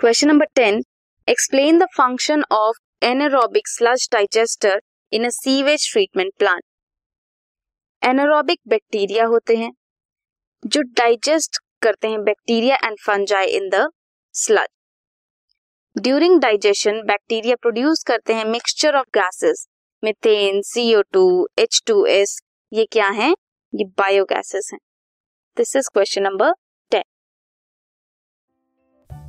Question number 10. Explain the function of anaerobic sludge digester in a sewage treatment plant. Anaerobic bacteria होते हैं, जो digest करते हैं bacteria and fungi in the sludge during digestion bacteria produce करते हैं mixture of gases methane CO two H two S ये क्या है ये बायो गैसेस हैं this is question number